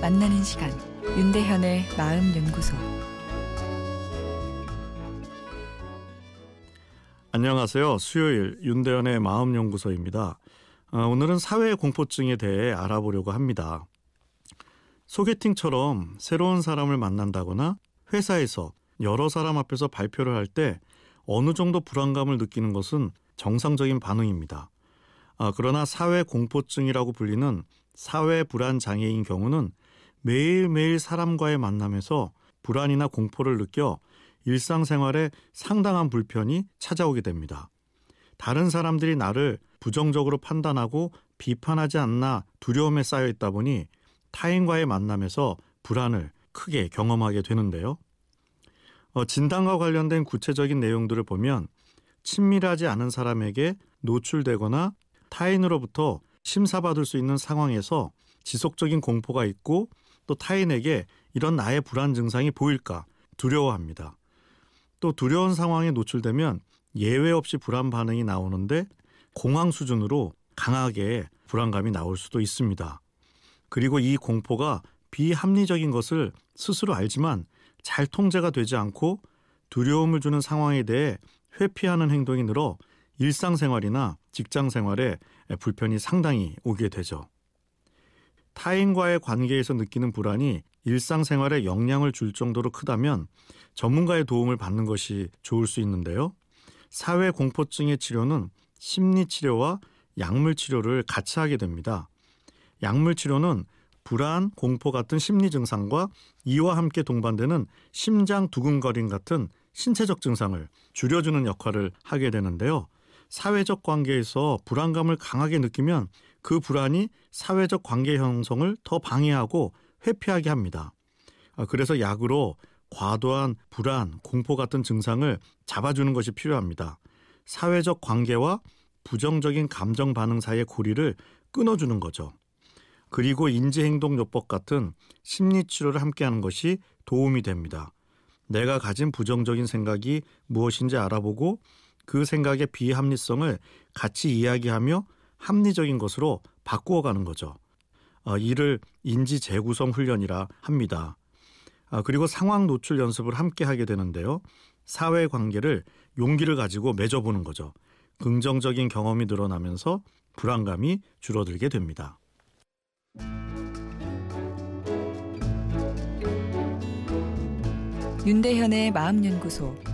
만나는 시간 윤대현의 마음 연구소 안녕하세요. 수요일 윤대현의 마음 연구소입니다. 어, 오늘은 사회 공포증에 대해 알아보려고 합니다. 소개팅처럼 새로운 사람을 만난다거나 회사에서 여러 사람 앞에서 발표를 할 때 어느 정도 불안감을 느끼는 것은 정상적인 반응입니다. 아, 그러나 사회 공포증이라고 불리는 사회 불안 장애인 경우는 매일매일 사람과의 만남에서 불안이나 공포를 느껴 일상생활에 상당한 불편이 찾아오게 됩니다. 다른 사람들이 나를 부정적으로 판단하고 비판하지 않나 두려움에 쌓여 있다 보니 타인과의 만남에서 불안을 크게 경험하게 되는데요. 어, 진단과 관련된 구체적인 내용들을 보면 친밀하지 않은 사람에게 노출되거나 타인으로부터 심사받을 수 있는 상황에서 지속적인 공포가 있고 또 타인에게 이런 나의 불안 증상이 보일까 두려워합니다. 또 두려운 상황에 노출되면 예외 없이 불안 반응이 나오는데 공황 수준으로 강하게 불안감이 나올 수도 있습니다. 그리고 이 공포가 비합리적인 것을 스스로 알지만 잘 통제가 되지 않고 두려움을 주는 상황에 대해 회피하는 행동이 늘어 일상생활이나 직장생활에 불편이 상당히 오게 되죠. 타인과의 관계에서 느끼는 불안이 일상생활에 영향을 줄 정도로 크다면 전문가의 도움을 받는 것이 좋을 수 있는데요. 사회 공포증의 치료는 심리 치료와 약물 치료를 같이 하게 됩니다. 약물 치료는 불안, 공포 같은 심리 증상과 이와 함께 동반되는 심장 두근거림 같은 신체적 증상을 줄여주는 역할을 하게 되는데요. 사회적 관계에서 불안감을 강하게 느끼면 그 불안이 사회적 관계 형성을 더 방해하고 회피하게 합니다. 아, 그래서 약으로 과도한 불안, 공포 같은 증상을 잡아주는 것이 필요합니다. 사회적 관계와 부정적인 감정 반응 사이의 고리를 끊어주는 거죠. 그리고 인지행동요법 같은 심리치료를 함께하는 것이 도움이 됩니다. 내가 가진 부정적인 생각이 무엇인지 알아보고 그 생각의 비합리성을 같이 이야기하며 합리적인 것으로 바꾸어 가는 거죠. 어, 이를 인지 재구성 훈련이라 합니다. 아, 그리고 상황 노출 연습을 함께 하게 되는데요. 사회 관계를 용기를 가지고 맺어보는 거죠. 긍정적인 경험이 늘어나면서 불안감이 줄어들게 됩니다. 윤대현의 마음연구소